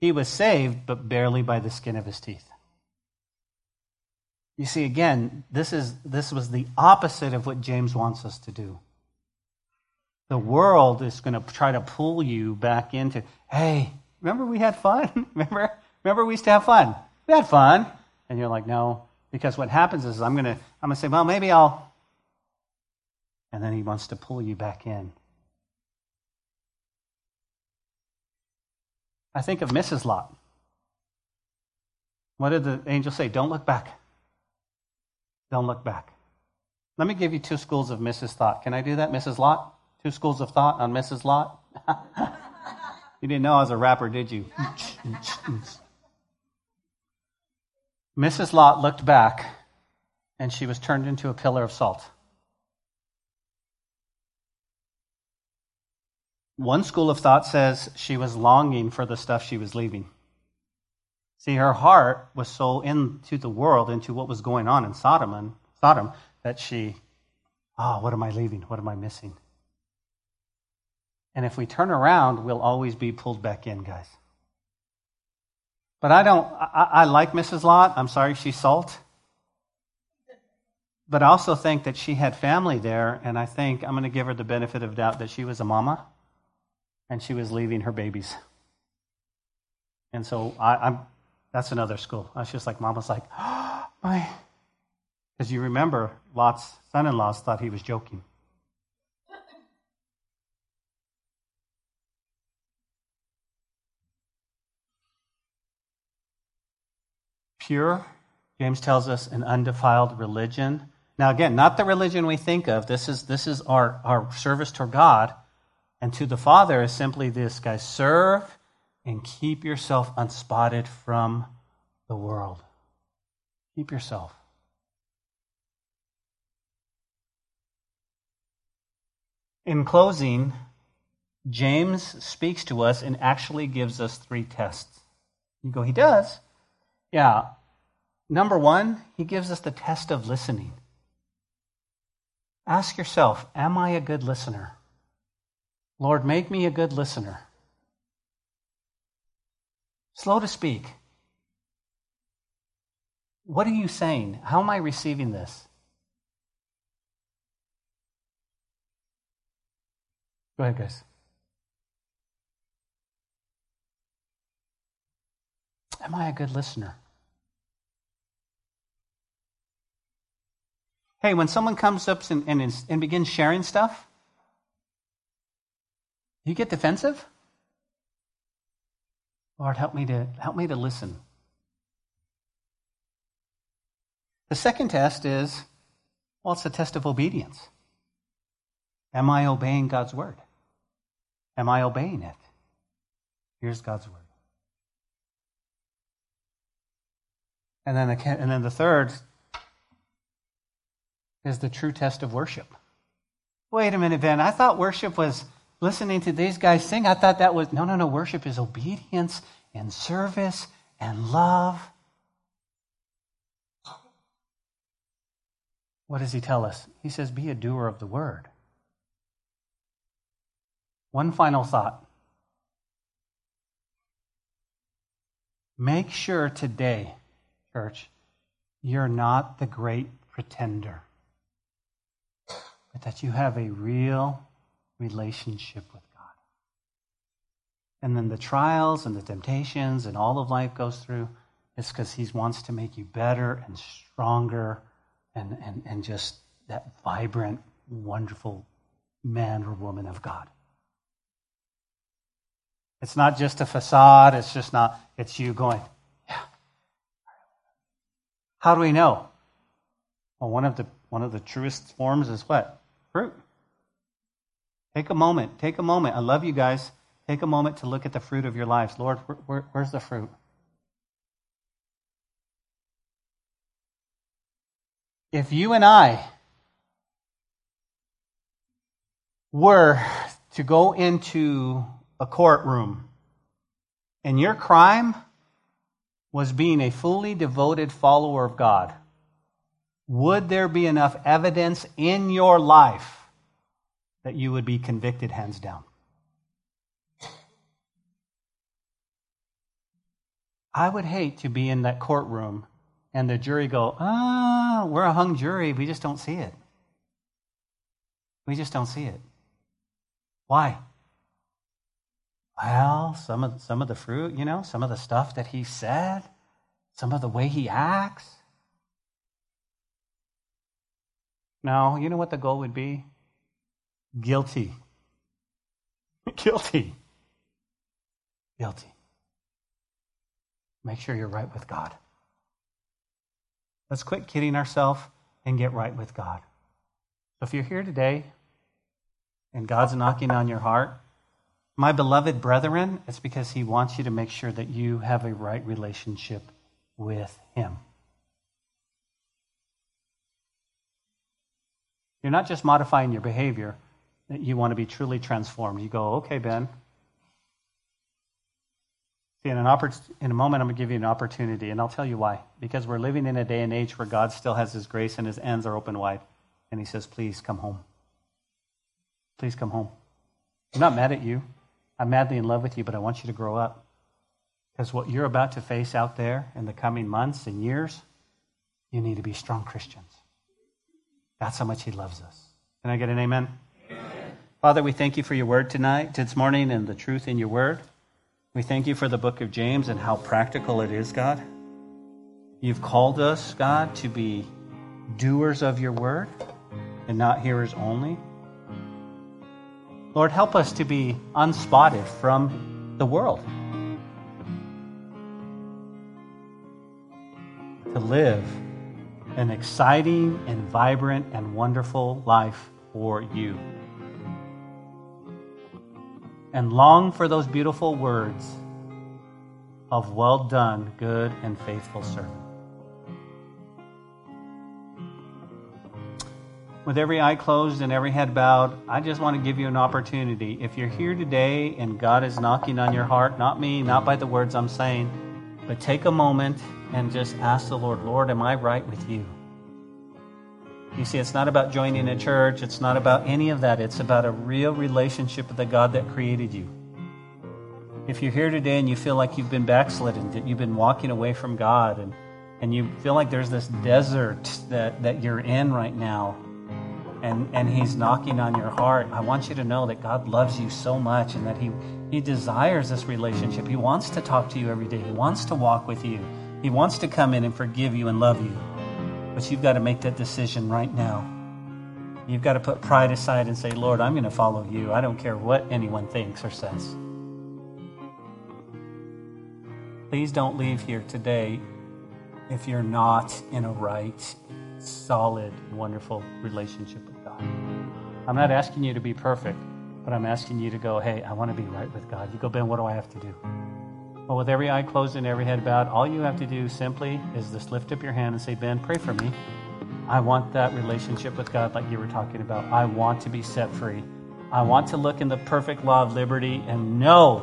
He was saved, but barely by the skin of his teeth. You see, again, this, is, this was the opposite of what James wants us to do. The world is going to try to pull you back into, hey, remember we had fun? remember, remember we used to have fun? We had fun. And you're like, no. Because what happens is I'm going to I'm going to say, well, maybe I'll. And then he wants to pull you back in. I think of Mrs. Lot. What did the angel say? Don't look back. Don't look back. Let me give you two schools of Mrs. Thought. Can I do that, Mrs. Lot? Two schools of thought on Mrs. Lot? you didn't know I was a rapper, did you? Mrs. Lot looked back and she was turned into a pillar of salt. One school of thought says she was longing for the stuff she was leaving. See, her heart was so into the world, into what was going on in Sodom and Sodom, that she, oh, what am I leaving? What am I missing? And if we turn around, we'll always be pulled back in, guys. But I don't, I, I like Mrs. Lot. I'm sorry she's salt. But I also think that she had family there, and I think I'm going to give her the benefit of doubt that she was a mama and she was leaving her babies. And so I, am that's another school. I was just like, mom was like, oh, my. Because you remember, Lot's son in laws thought he was joking. Pure, James tells us, an undefiled religion. Now, again, not the religion we think of. This is, this is our, our service to God and to the Father is simply this, guys serve and keep yourself unspotted from the world. Keep yourself. In closing, James speaks to us and actually gives us three tests. You go, he does? Yeah. Number one, he gives us the test of listening. Ask yourself, am I a good listener? Lord, make me a good listener. Slow to speak. What are you saying? How am I receiving this? Go ahead, guys. Am I a good listener? Hey, when someone comes up and, and, and begins sharing stuff, you get defensive? Lord, help me to help me to listen. The second test is well, it's a test of obedience. Am I obeying God's word? Am I obeying it? Here's God's word. And then the, and then the third is the true test of worship. Wait a minute, Ben. I thought worship was listening to these guys sing. I thought that was no, no, no. Worship is obedience and service and love. What does he tell us? He says, Be a doer of the word. One final thought. Make sure today, church, you're not the great pretender, but that you have a real relationship with God. And then the trials and the temptations and all of life goes through, it's because He wants to make you better and stronger and, and, and just that vibrant, wonderful man or woman of God. It's not just a facade, it's just not, it's you going, yeah. How do we know? Well, one of the one of the truest forms is what? Fruit. Take a moment. Take a moment. I love you guys. Take a moment to look at the fruit of your lives. Lord, where, where, where's the fruit? If you and I were to go into a courtroom and your crime was being a fully devoted follower of God, would there be enough evidence in your life that you would be convicted hands down? I would hate to be in that courtroom and the jury go, ah, we're a hung jury. We just don't see it. We just don't see it. Why? Well, some of, some of the fruit, you know, some of the stuff that he said, some of the way he acts. Now, you know what the goal would be? Guilty. Guilty. Guilty. Make sure you're right with God. Let's quit kidding ourselves and get right with God. So if you're here today and God's knocking on your heart, my beloved brethren, it's because He wants you to make sure that you have a right relationship with Him. You're not just modifying your behavior, you want to be truly transformed. You go, okay, Ben, See, in, an oppor- in a moment, I'm going to give you an opportunity, and I'll tell you why. Because we're living in a day and age where God still has His grace and His ends are open wide. And He says, please come home. Please come home. I'm not mad at you. I'm madly in love with you, but I want you to grow up. Because what you're about to face out there in the coming months and years, you need to be strong Christians. That's how much He loves us. Can I get an amen? Father, we thank you for your word tonight, this morning, and the truth in your word. We thank you for the book of James and how practical it is, God. You've called us, God, to be doers of your word and not hearers only. Lord, help us to be unspotted from the world. To live an exciting and vibrant and wonderful life for you and long for those beautiful words of well done, good and faithful servant. With every eye closed and every head bowed, I just want to give you an opportunity. If you're here today and God is knocking on your heart, not me, not by the words I'm saying, but take a moment and just ask the Lord, Lord, am I right with you? You see, it's not about joining a church, it's not about any of that. It's about a real relationship with the God that created you. If you're here today and you feel like you've been backslidden, that you've been walking away from God, and, and you feel like there's this desert that, that you're in right now, and, and He's knocking on your heart, I want you to know that God loves you so much and that He, he desires this relationship. He wants to talk to you every day, He wants to walk with you, He wants to come in and forgive you and love you. But you've got to make that decision right now. You've got to put pride aside and say, Lord, I'm going to follow you. I don't care what anyone thinks or says. Please don't leave here today if you're not in a right, solid, wonderful relationship with God. I'm not asking you to be perfect, but I'm asking you to go, hey, I want to be right with God. You go, Ben, what do I have to do? Well, with every eye closed and every head bowed, all you have to do simply is just lift up your hand and say, Ben, pray for me. I want that relationship with God like you were talking about. I want to be set free. I want to look in the perfect law of liberty and know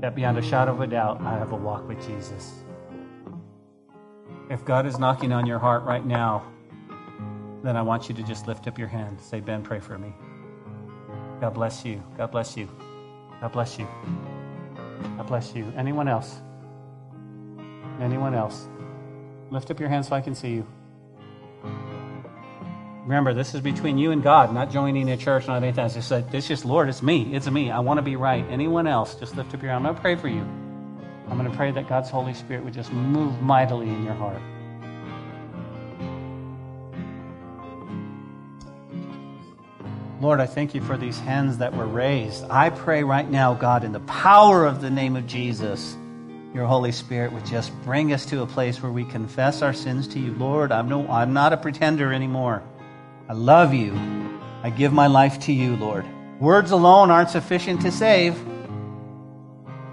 that beyond a shadow of a doubt, I have a walk with Jesus. If God is knocking on your heart right now, then I want you to just lift up your hand. Say, Ben, pray for me. God bless you. God bless you. God bless you. God bless you. Anyone else? Anyone else? Lift up your hand so I can see you. Remember, this is between you and God, not joining a church, not anything. It's just it's just, Lord, it's me. It's me. I want to be right. Anyone else, just lift up your hand. I'm going to pray for you. I'm going to pray that God's Holy Spirit would just move mightily in your heart. Lord, I thank you for these hands that were raised. I pray right now, God, in the power of the name of Jesus, your Holy Spirit would just bring us to a place where we confess our sins to you. Lord, I'm, no, I'm not a pretender anymore. I love you. I give my life to you, Lord. Words alone aren't sufficient to save.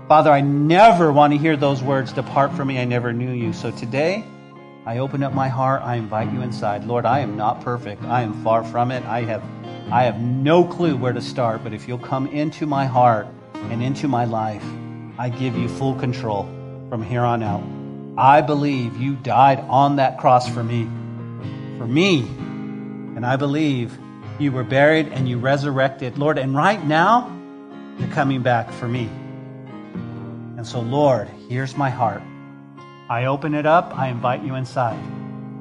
Father, I never want to hear those words, depart from me, I never knew you. So today, I open up my heart, I invite you inside. Lord, I am not perfect. I am far from it. I have I have no clue where to start, but if you'll come into my heart and into my life, I give you full control from here on out. I believe you died on that cross for me. For me. And I believe you were buried and you resurrected, Lord. And right now, you're coming back for me. And so, Lord, here's my heart. I open it up. I invite you inside.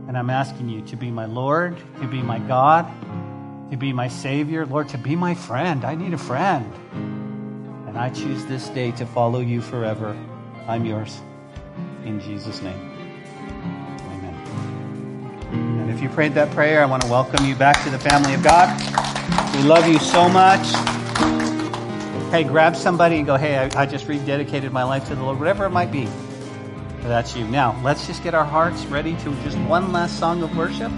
And I'm asking you to be my Lord, to be my God, to be my Savior, Lord, to be my friend. I need a friend. And I choose this day to follow you forever. I'm yours. In Jesus' name. Amen. And if you prayed that prayer, I want to welcome you back to the family of God. We love you so much. Hey, grab somebody and go, hey, I, I just rededicated my life to the Lord, whatever it might be. That's you. Now, let's just get our hearts ready to just one last song of worship.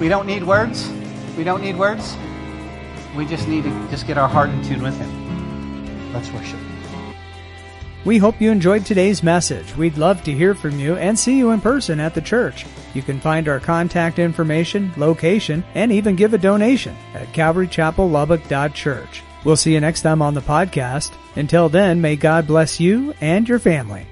We don't need words. We don't need words. We just need to just get our heart in tune with Him. Let's worship. We hope you enjoyed today's message. We'd love to hear from you and see you in person at the church. You can find our contact information, location, and even give a donation at calvarychapellubbock.church. We'll see you next time on the podcast. Until then, may God bless you and your family.